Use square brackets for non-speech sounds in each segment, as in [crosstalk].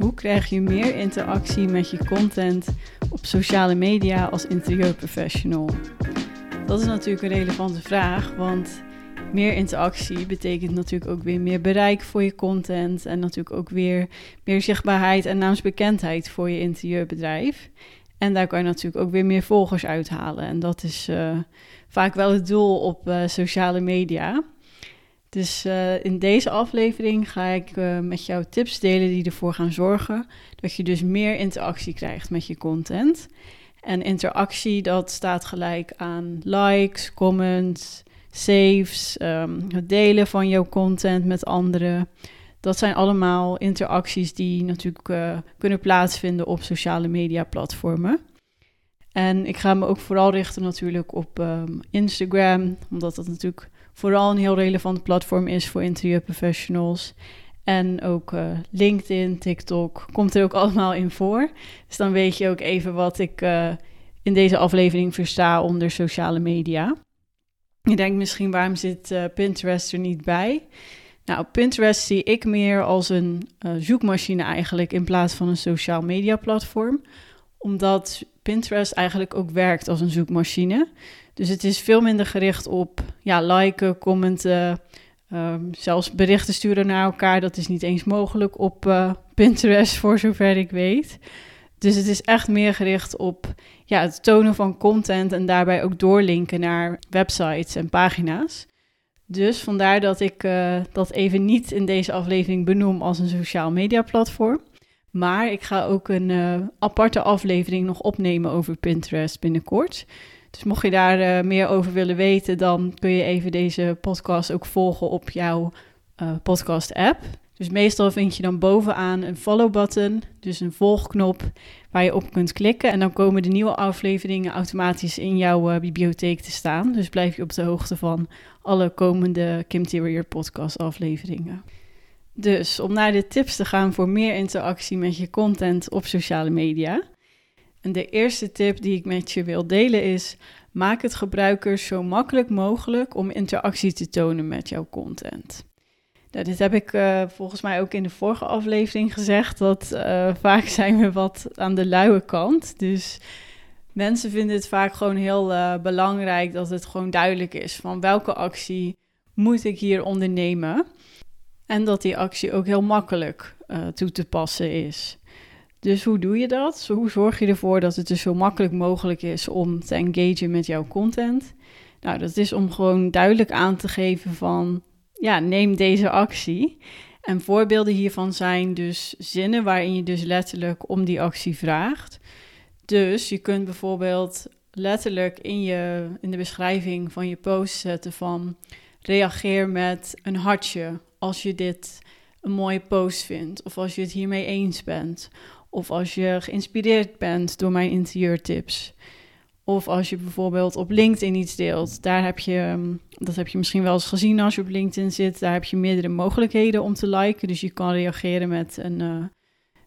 Hoe krijg je meer interactie met je content op sociale media als interieurprofessional? Dat is natuurlijk een relevante vraag, want meer interactie betekent natuurlijk ook weer meer bereik voor je content en natuurlijk ook weer meer zichtbaarheid en naamsbekendheid voor je interieurbedrijf. En daar kan je natuurlijk ook weer meer volgers uithalen. En dat is uh, vaak wel het doel op uh, sociale media. Dus uh, in deze aflevering ga ik met jou tips delen die ervoor gaan zorgen dat je dus meer interactie krijgt met je content. En interactie, dat staat gelijk aan likes, comments, saves, um, het delen van jouw content met anderen. Dat zijn allemaal interacties die natuurlijk uh, kunnen plaatsvinden op sociale media platformen. En ik ga me ook vooral richten natuurlijk op um, Instagram, omdat dat natuurlijk vooral een heel relevant platform is voor interieurprofessionals. En ook uh, LinkedIn, TikTok komt er ook allemaal in voor. Dus dan weet je ook even wat ik uh, in deze aflevering versta onder sociale media. Je denkt misschien, waarom zit uh, Pinterest er niet bij? Nou, Pinterest zie ik meer als een zoekmachine eigenlijk in plaats van een sociaal media platform. Omdat Pinterest eigenlijk ook werkt als een zoekmachine. Dus het is veel minder gericht op ja, liken, commenten, um, zelfs berichten sturen naar elkaar. Dat is niet eens mogelijk op uh, Pinterest, [laughs] voor zover ik weet. Dus het is echt meer gericht op ja, het tonen van content en daarbij ook doorlinken naar websites en pagina's. Dus vandaar dat ik uh, dat even niet in deze aflevering benoem als een sociaal media platform. Maar ik ga ook een uh, aparte aflevering nog opnemen over Pinterest binnenkort. Dus mocht je daar uh, meer over willen weten, dan kun je even deze podcast ook volgen op jouw podcast-app. Dus meestal vind je dan bovenaan een follow-button, dus een volgknop waar je op kunt klikken. En dan komen de nieuwe afleveringen automatisch in jouw uh, bibliotheek te staan. Dus blijf je op de hoogte van alle komende Kim Terrier podcast afleveringen. Dus om naar de tips te gaan voor meer interactie met je content op sociale media. En de eerste tip die ik met je wil delen is: maak het gebruikers zo makkelijk mogelijk om interactie te tonen met jouw content. Nou, dit heb ik uh, volgens mij ook in de vorige aflevering gezegd. Dat uh, [laughs] vaak zijn we wat aan de luie kant. Dus mensen vinden het vaak gewoon heel uh, belangrijk dat het gewoon duidelijk is van welke actie moet ik hier ondernemen. En dat die actie ook heel makkelijk toe te passen is. Dus hoe doe je dat? Hoe zorg je ervoor dat het dus zo makkelijk mogelijk is om te engagen met jouw content? Nou, dat is om gewoon duidelijk aan te geven van ja, neem deze actie. En voorbeelden hiervan zijn dus zinnen waarin je dus letterlijk om die actie vraagt. Dus je kunt bijvoorbeeld letterlijk in, je, in de beschrijving van je post zetten van reageer met een hartje als je dit een mooie post vindt of als je het hiermee eens bent of als je geïnspireerd bent door mijn interieurtips. Of als je bijvoorbeeld op LinkedIn iets deelt, daar heb je, ehm, dat heb je misschien wel eens gezien als je op LinkedIn zit, daar heb je meerdere mogelijkheden om te liken. Dus je kan reageren met een, uh,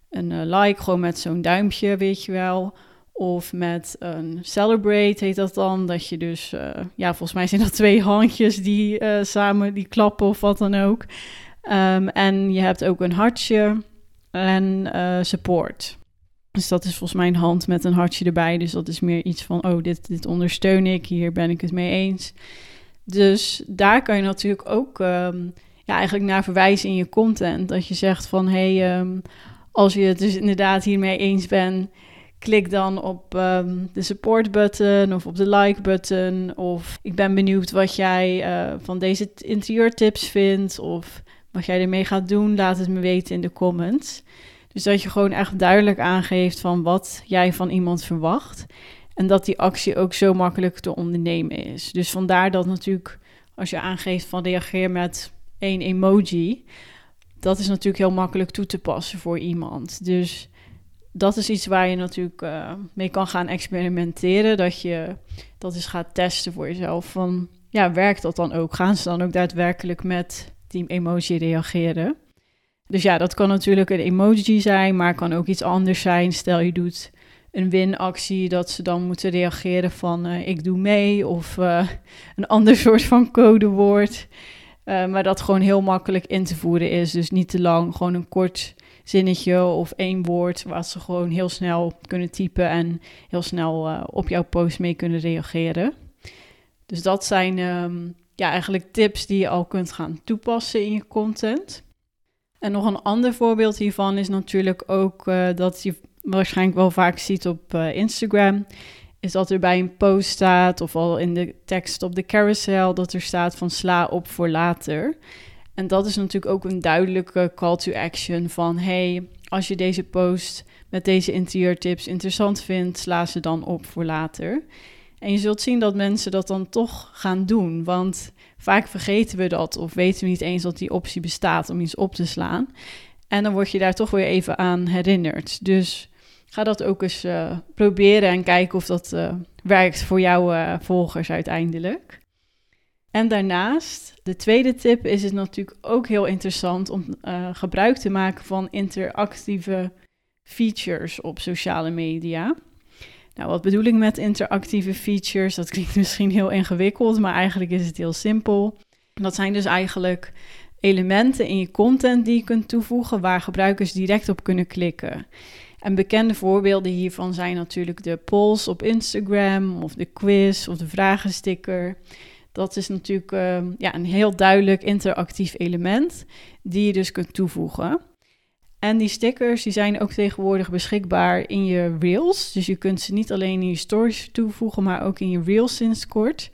een uh, like, gewoon met zo'n duimpje, weet je wel. Of met een celebrate heet dat dan. Dat je dus, uh, ja, volgens mij zijn dat twee handjes die samen die klappen of wat dan ook. Um, en je hebt ook een hartje en support. Dus dat is volgens mij een hand met een hartje erbij. Dus dat is meer iets van, oh, dit, dit ondersteun ik, hier ben ik het mee eens. Dus daar kan je natuurlijk ook um, ja, eigenlijk naar verwijzen in je content. Dat je zegt van, hey, um, als je het dus inderdaad hiermee eens bent, klik dan op um, de support button of op de like button. Of ik ben benieuwd wat jij uh, van deze interieurtips vindt of wat jij ermee gaat doen. Laat het me weten in de comments. Dus dat je gewoon echt duidelijk aangeeft van wat jij van iemand verwacht. En dat die actie ook zo makkelijk te ondernemen is. Dus vandaar dat natuurlijk als je aangeeft van reageer met één emoji. Dat is natuurlijk heel makkelijk toe te passen voor iemand. Dus dat is iets waar je natuurlijk uh, mee kan gaan experimenteren. Dat je dat eens gaat testen voor jezelf. Van ja, werkt dat dan ook? Gaan ze dan ook daadwerkelijk met die emoji reageren? Dus ja, dat kan natuurlijk een emoji zijn, maar kan ook iets anders zijn. Stel je doet een winactie, dat ze dan moeten reageren van uh, ik doe mee of uh, een ander [laughs] soort van codewoord. Uh, maar dat gewoon heel makkelijk in te voeren is. Dus niet te lang, gewoon een kort zinnetje of één woord waar ze gewoon heel snel kunnen typen en heel snel op jouw post mee kunnen reageren. Dus dat zijn um, ja, eigenlijk tips die je al kunt gaan toepassen in je content. En nog een ander voorbeeld hiervan is natuurlijk ook uh, dat je waarschijnlijk wel vaak ziet op uh, Instagram, is dat er bij een post staat of al in de tekst op de carousel dat er staat van sla op voor later. En dat is natuurlijk ook een duidelijke call to action van hey, als je deze post met deze interieurtips interessant vindt, sla ze dan op voor later. En je zult zien dat mensen dat dan toch gaan doen, want vaak vergeten we dat of weten we niet eens dat die optie bestaat om iets op te slaan. En dan word je daar toch weer even aan herinnerd. Dus ga dat ook eens uh, proberen en kijken of dat uh, werkt voor jouw uh, volgers uiteindelijk. En daarnaast, de tweede tip is het natuurlijk ook heel interessant om gebruik te maken van interactieve features op sociale media. Nou, wat bedoel ik met interactieve features? Dat klinkt [laughs] misschien heel ingewikkeld, maar eigenlijk is het heel simpel. Dat zijn dus eigenlijk elementen in je content die je kunt toevoegen waar gebruikers direct op kunnen klikken. En bekende voorbeelden hiervan zijn natuurlijk de polls op Instagram of de quiz of de vragensticker. Dat is natuurlijk uh, ja, een heel duidelijk interactief element die je dus kunt toevoegen. En die stickers die zijn ook tegenwoordig beschikbaar in je Reels. Dus je kunt ze niet alleen in je stories toevoegen, maar ook in je Reels sinds kort.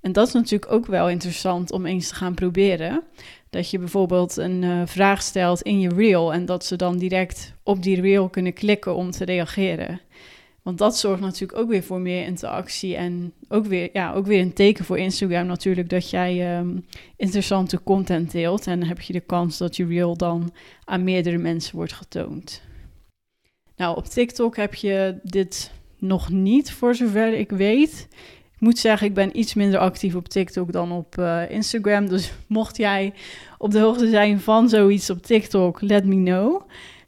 En dat is natuurlijk ook wel interessant om eens te gaan proberen. Dat je bijvoorbeeld een uh, vraag stelt in je reel en dat ze dan direct op die reel kunnen klikken om te reageren. Want dat zorgt natuurlijk ook weer voor meer interactie en ook weer, ja, ook weer een teken voor Instagram natuurlijk dat jij um, interessante content deelt. En dan heb je de kans dat je reel dan aan meerdere mensen wordt getoond. Nou, op TikTok heb je dit nog niet voor zover ik weet moet zeggen, ik ben iets minder actief op TikTok dan op uh, Instagram. Dus [laughs] mocht jij op de hoogte zijn van zoiets op TikTok, let me know.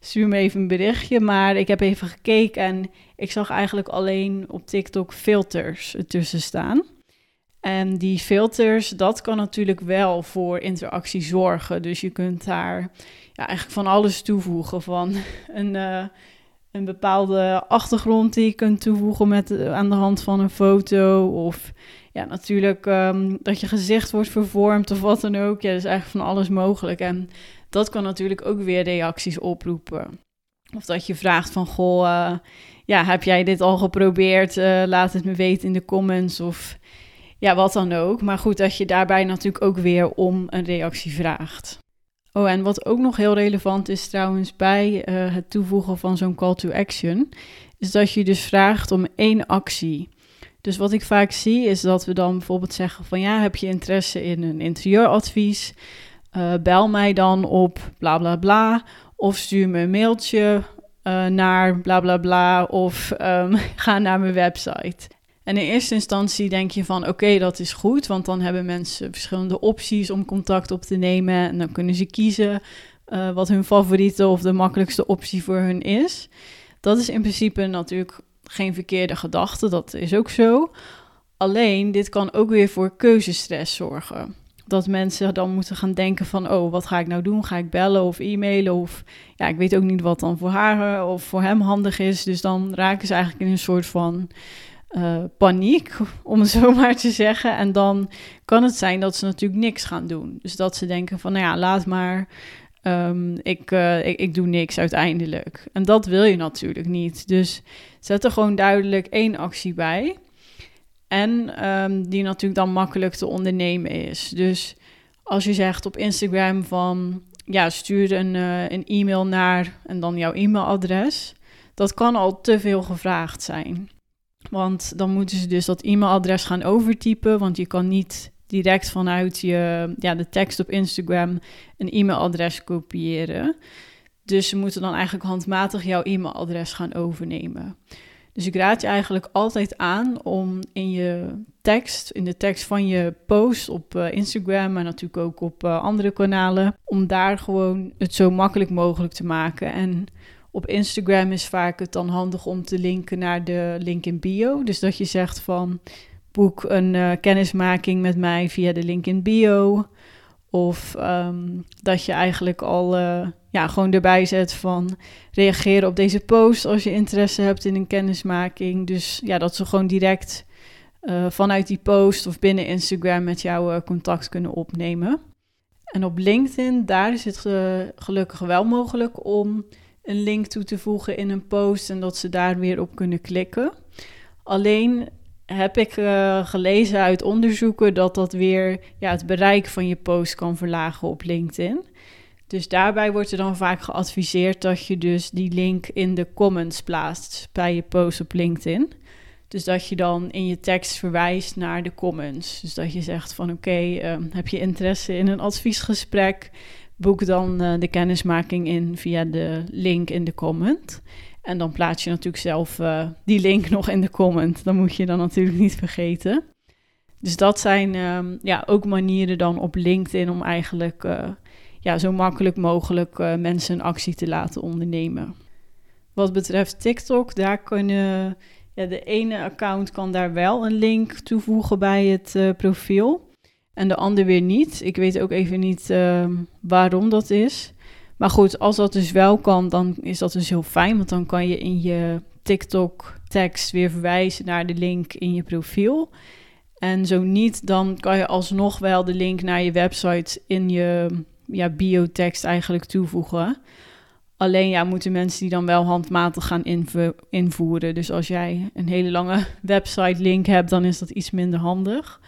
Stuur me even een berichtje. Maar ik heb even gekeken en ik zag eigenlijk alleen op TikTok filters ertussen staan. En die filters, dat kan natuurlijk wel voor interactie zorgen. Dus je kunt daar ja, eigenlijk van alles toevoegen. Van een, uh, een bepaalde achtergrond die je kunt toevoegen met, eh, aan de hand van een foto. Of ja, natuurlijk um, dat je gezicht wordt vervormd of wat dan ook. Ja, is eigenlijk van alles mogelijk. En dat kan natuurlijk ook weer reacties oproepen. Of dat je vraagt van, goh, uh, ja, heb jij dit al geprobeerd? Uh, laat het me weten in de comments of ja, wat dan ook. Maar goed, dat je daarbij natuurlijk ook weer om een reactie vraagt. Oh, en wat ook nog heel relevant is trouwens bij uh, het toevoegen van zo'n call to action, is dat je dus vraagt om één actie. Dus wat ik vaak zie is dat we dan bijvoorbeeld zeggen van ja, heb je interesse in een interieuradvies? Uh, bel mij dan op bla bla bla of stuur me een mailtje uh, naar bla bla bla of um, [laughs] ga naar mijn website. En in eerste instantie denk je van oké, dat is goed, want dan hebben mensen verschillende opties om contact op te nemen en dan kunnen ze kiezen uh, wat hun favoriete of de makkelijkste optie voor hun is. Dat is in principe natuurlijk geen verkeerde gedachte, dat is ook zo. Alleen dit kan ook weer voor keuzestress zorgen. Dat mensen dan moeten gaan denken van, oh, wat ga ik nou doen? Ga ik bellen of e-mailen? Of ja, ik weet ook niet wat dan voor haar of voor hem handig is. Dus dan raken ze eigenlijk in een soort van uh, paniek, [laughs] om het zo maar te zeggen. En dan kan het zijn dat ze natuurlijk niks gaan doen. Dus dat ze denken van, nou ja, laat maar, ik, uh, ik, ik, doe niks uiteindelijk. En dat wil je natuurlijk niet. Dus zet er gewoon duidelijk één actie bij. En um, die natuurlijk dan makkelijk te ondernemen is. Dus als je zegt op Instagram van, ja, stuur een, uh, een e-mail naar en dan jouw e-mailadres. Dat kan al te veel gevraagd zijn. Want dan moeten ze dus dat e-mailadres gaan overtypen, want je kan niet direct vanuit je, ja, de tekst op Instagram een e-mailadres kopiëren. Dus ze moeten dan eigenlijk handmatig jouw e-mailadres gaan overnemen. Dus ik raad je eigenlijk altijd aan om in je tekst, in de tekst van je post op uh, Instagram, maar natuurlijk ook op uh, andere kanalen, om daar gewoon het zo makkelijk mogelijk te maken. En op Instagram is vaak het dan handig om te linken naar de link in bio. Dus dat je zegt van boek een uh, kennismaking met mij via de link in bio. Of um, dat je eigenlijk al ja, gewoon erbij zet van reageren op deze post als je interesse hebt in een kennismaking. Dus ja, dat ze gewoon direct uh, vanuit die post of binnen Instagram met jou uh, contact kunnen opnemen. En op LinkedIn, daar is het uh, gelukkig wel mogelijk om een link toe te voegen in een post en dat ze daar weer op kunnen klikken. Alleen heb ik gelezen uit onderzoeken dat dat weer ja, het bereik van je post kan verlagen op LinkedIn. Dus daarbij wordt er dan vaak geadviseerd dat je dus die link in de comments plaatst bij je post op LinkedIn. Dus dat je dan in je tekst verwijst naar de comments. Dus dat je zegt van oké, ehm, heb je interesse in een adviesgesprek? Boek dan uh, de kennismaking in via de link in de comment. En dan plaats je natuurlijk zelf uh, die link [laughs] nog in de comment. Dat moet je dan natuurlijk niet vergeten. Dus dat zijn um, ja, ook manieren dan op LinkedIn om eigenlijk uh, ja, zo makkelijk mogelijk mensen een actie te laten ondernemen. Wat betreft TikTok, daar kunnen ja, de ene account kan daar wel een link toevoegen bij het uh, profiel en de ander weer niet. Ik weet ook even niet uh, waarom dat is. Maar goed, als dat dus wel kan, dan is dat dus heel fijn. Want dan kan je in je TikTok-tekst weer verwijzen naar de link in je profiel. En zo niet, dan kan je alsnog wel de link naar je website in je ja, bio-tekst eigenlijk toevoegen. Alleen ja, moeten mensen die dan wel handmatig gaan invoeren. Dus als jij een hele lange [laughs] website link hebt, dan is dat iets minder handig.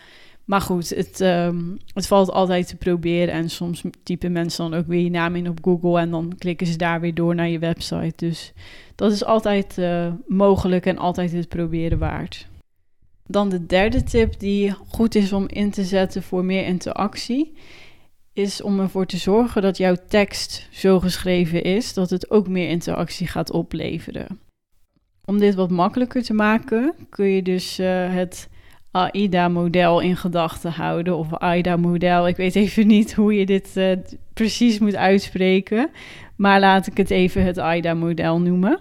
Maar goed, het, ehm, het valt altijd te proberen. En soms typen mensen dan ook weer je naam in op Google en dan klikken ze daar weer door naar je website. Dus dat is altijd uh, mogelijk en altijd het proberen waard. Dan de derde tip die goed is om in te zetten voor meer interactie is om ervoor te zorgen dat jouw tekst zo geschreven is dat het ook meer interactie gaat opleveren. Om dit wat makkelijker te maken, kun je dus uh, het AIDA-model in gedachten houden. Of AIDA-model, ik weet even niet hoe je dit uh, precies moet uitspreken. Maar laat ik het even het AIDA-model noemen.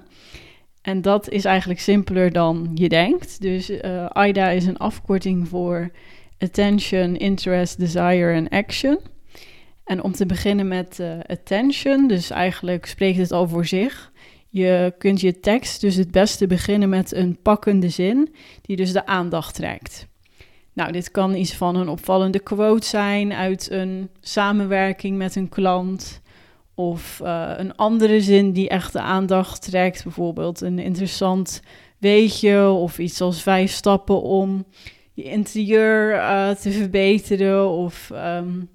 En dat is eigenlijk simpeler dan je denkt. Dus AIDA is een afkorting voor Attention, Interest, Desire en Action. En om te beginnen met uh, attention, dus eigenlijk spreekt het al voor zich. Je kunt je tekst dus het beste beginnen met een pakkende zin die dus de aandacht trekt. Nou, dit kan iets van een opvallende quote zijn uit een samenwerking met een klant. Of uh, een andere zin die echt de aandacht trekt. Bijvoorbeeld een interessant weetje of iets als vijf stappen om je interieur uh, te verbeteren. Of um,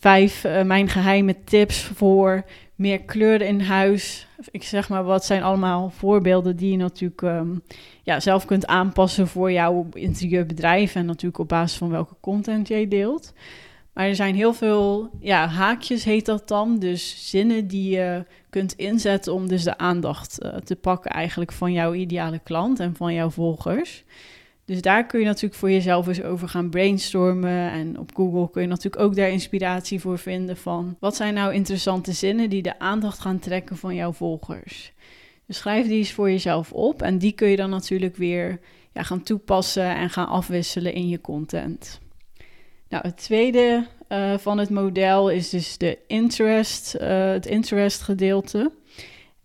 Vijf, uh, mijn geheime tips voor meer kleur in huis. Ik zeg maar, wat zijn allemaal voorbeelden die je natuurlijk um, ja, zelf kunt aanpassen voor jouw interieurbedrijf. En natuurlijk op basis van welke content jij deelt. Maar er zijn heel veel ja, haakjes, heet dat dan. Dus zinnen die je kunt inzetten om dus de aandacht uh, te pakken eigenlijk van jouw ideale klant en van jouw volgers. Dus daar kun je natuurlijk voor jezelf eens over gaan brainstormen. En op Google kun je natuurlijk ook daar inspiratie voor vinden van wat zijn nou interessante zinnen die de aandacht gaan trekken van jouw volgers. Dus schrijf die eens voor jezelf op en die kun je dan natuurlijk weer ja, gaan toepassen en gaan afwisselen in je content. Nou, het tweede uh, van het model is dus de interest, uh, het interest gedeelte.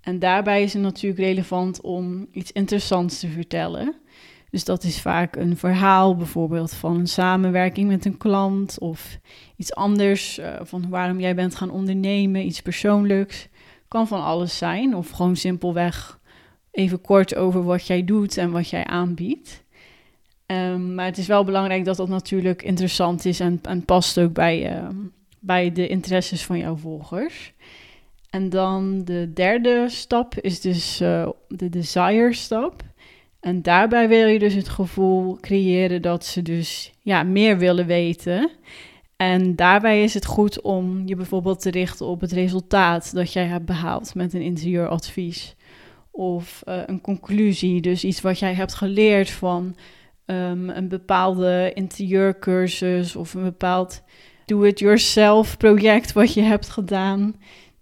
En daarbij is het natuurlijk relevant om iets interessants te vertellen. Dus dat is vaak een verhaal, bijvoorbeeld van een samenwerking met een klant of iets anders, uh, van waarom jij bent gaan ondernemen, iets persoonlijks. Kan van alles zijn, of gewoon simpelweg even kort over wat jij doet en wat jij aanbiedt. Um, maar het is wel belangrijk dat dat natuurlijk interessant is en, en past ook bij, uh, bij de interesses van jouw volgers. En dan de derde stap is dus uh, de desire stap. En daarbij wil je dus het gevoel creëren dat ze dus ja, meer willen weten. En daarbij is het goed om je bijvoorbeeld te richten op het resultaat dat jij hebt behaald met een interieuradvies. Of uh, een conclusie, dus iets wat jij hebt geleerd van um, een bepaalde interieurcursus of een bepaald do-it-yourself project wat je hebt gedaan.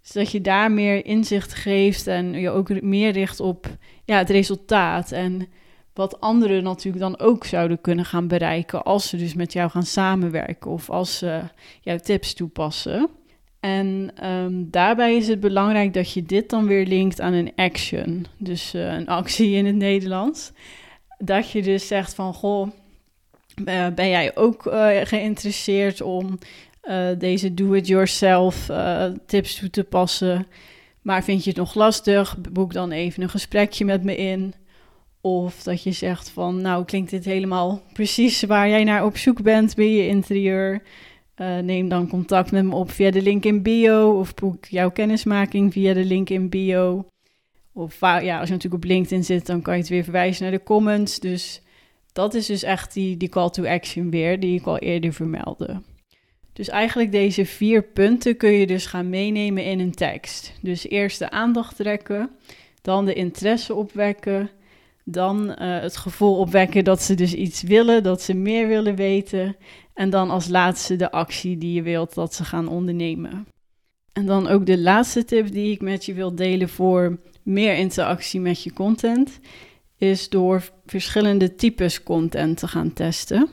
Dus dat je daar meer inzicht geeft en je ook meer richt op ja, het resultaat. En wat anderen natuurlijk dan ook zouden kunnen gaan bereiken als ze dus met jou gaan samenwerken of als ze jouw tips toepassen. En ehm, daarbij is het belangrijk dat je dit dan weer linkt aan een action. Dus een actie in het Nederlands. Dat je dus zegt van, goh, ben jij ook geïnteresseerd om deze do-it-yourself tips toe te passen? Maar vind je het nog lastig? Boek dan even een gesprekje met me in. Of dat je zegt van, nou klinkt dit helemaal precies waar jij naar op zoek bent bij je interieur. Uh, neem dan contact met me op via de link in bio of boek jouw kennismaking via de link in bio. Of ja, als je natuurlijk op LinkedIn zit, dan kan je het weer verwijzen naar de comments. Dus dat is dus echt die, die call to action weer, die ik al eerder vermeldde. Dus eigenlijk deze vier punten kun je dus gaan meenemen in een tekst. Dus eerst de aandacht trekken, dan de interesse opwekken, dan uh, het gevoel opwekken dat ze dus iets willen, dat ze meer willen weten. En dan als laatste de actie die je wilt dat ze gaan ondernemen. En dan ook de laatste tip die ik met je wil delen voor meer interactie met je content, is door verschillende types content te gaan testen.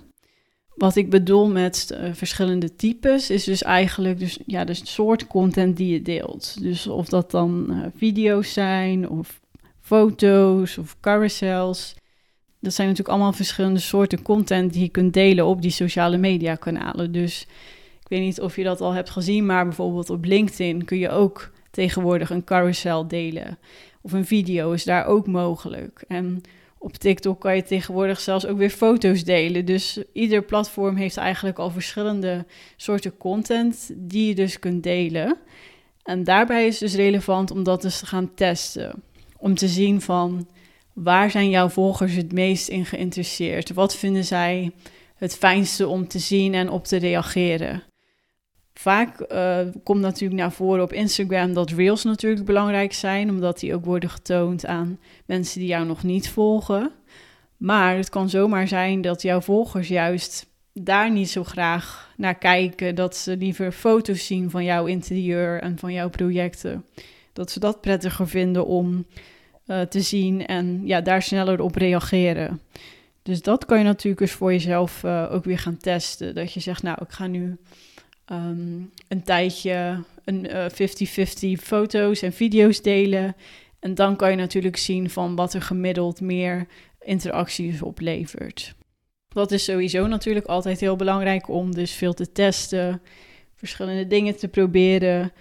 Wat ik bedoel met uh, verschillende types is dus eigenlijk dus, ja, de soort content die je deelt. Dus of dat dan uh, video's zijn of foto's of carousels. Dat zijn natuurlijk allemaal verschillende soorten content die je kunt delen op die sociale media kanalen. Dus ik weet niet of je dat al hebt gezien, maar bijvoorbeeld op LinkedIn kun je ook tegenwoordig een carousel delen. Of een video is daar ook mogelijk. En op TikTok kan je tegenwoordig zelfs ook weer foto's delen. Dus ieder platform heeft eigenlijk al verschillende soorten content die je dus kunt delen. En daarbij is dus relevant om dat dus te gaan testen. Om te zien van waar zijn jouw volgers het meest in geïnteresseerd? Wat vinden zij het fijnste om te zien en op te reageren? Vaak uh, komt natuurlijk naar voren op Instagram dat reels natuurlijk belangrijk zijn, omdat die ook worden getoond aan mensen die jou nog niet volgen. Maar het kan zomaar zijn dat jouw volgers juist daar niet zo graag naar kijken, dat ze liever foto's zien van jouw interieur en van jouw projecten. Dat ze dat prettiger vinden om uh, te zien en ja, daar sneller op reageren. Dus dat kan je natuurlijk eens voor jezelf uh, ook weer gaan testen. Dat je zegt, nou, ik ga nu um, een tijdje een 50-50 uh, foto's en video's delen. En dan kan je natuurlijk zien van wat er gemiddeld meer interacties oplevert. Dat is sowieso natuurlijk altijd heel belangrijk om dus veel te testen, verschillende dingen te proberen.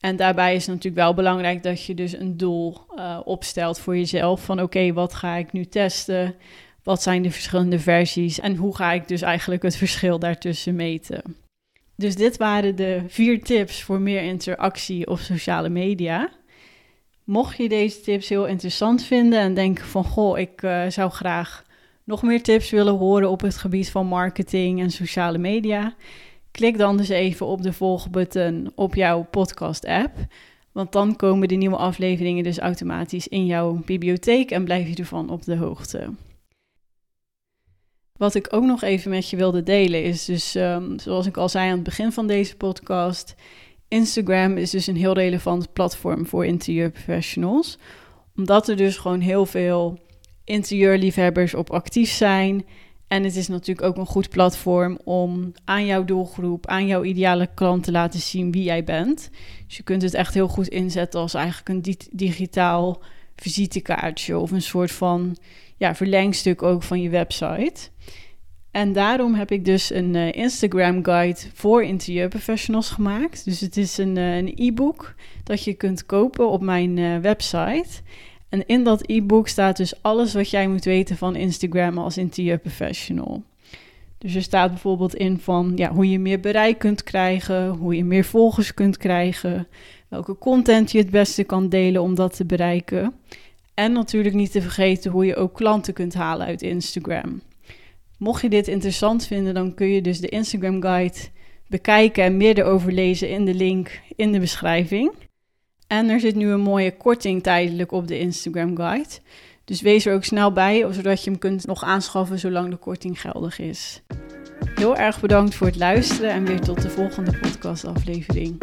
En daarbij is natuurlijk wel belangrijk dat je dus een doel uh, opstelt voor jezelf. Van oké, wat ga ik nu testen? Wat zijn de verschillende versies? En hoe ga ik dus eigenlijk het verschil daartussen meten? Dus dit waren de vier tips voor meer interactie op sociale media. Mocht je deze tips heel interessant vinden en denken van goh, ik uh, zou graag nog meer tips willen horen op het gebied van marketing en sociale media, klik dan dus even op de volgbutton op jouw podcast-app. Want dan komen de nieuwe afleveringen dus automatisch in jouw bibliotheek en blijf je ervan op de hoogte. Wat ik ook nog even met je wilde delen is dus, um, zoals ik al zei aan het begin van deze podcast, Instagram is dus een heel relevant platform voor interieurprofessionals. Omdat er dus gewoon heel veel interieurliefhebbers op actief zijn. En het is natuurlijk ook een goed platform om aan jouw doelgroep, aan jouw ideale klant te laten zien wie jij bent. Dus je kunt het echt heel goed inzetten als eigenlijk een digitaal visitekaartje of een soort van ja, verlengstuk ook van je website. En daarom heb ik dus een uh, Instagram guide voor interieurprofessionals gemaakt. Dus het is een, een e-book dat je kunt kopen op mijn uh, website. En in dat e-book staat dus alles wat jij moet weten van Instagram als interieurprofessional. Dus er staat bijvoorbeeld in van ja, hoe je meer bereik kunt krijgen, hoe je meer volgers kunt krijgen, welke content je het beste kan delen om dat te bereiken. En natuurlijk niet te vergeten hoe je ook klanten kunt halen uit Instagram. Mocht je dit interessant vinden, dan kun je dus de Instagram Guide bekijken en meer erover lezen in de link in de beschrijving. En er zit nu een mooie korting tijdelijk op de Instagram Guide. Dus wees er ook snel bij, zodat je hem kunt nog aanschaffen zolang de korting geldig is. Heel erg bedankt voor het luisteren en weer tot de volgende podcastaflevering.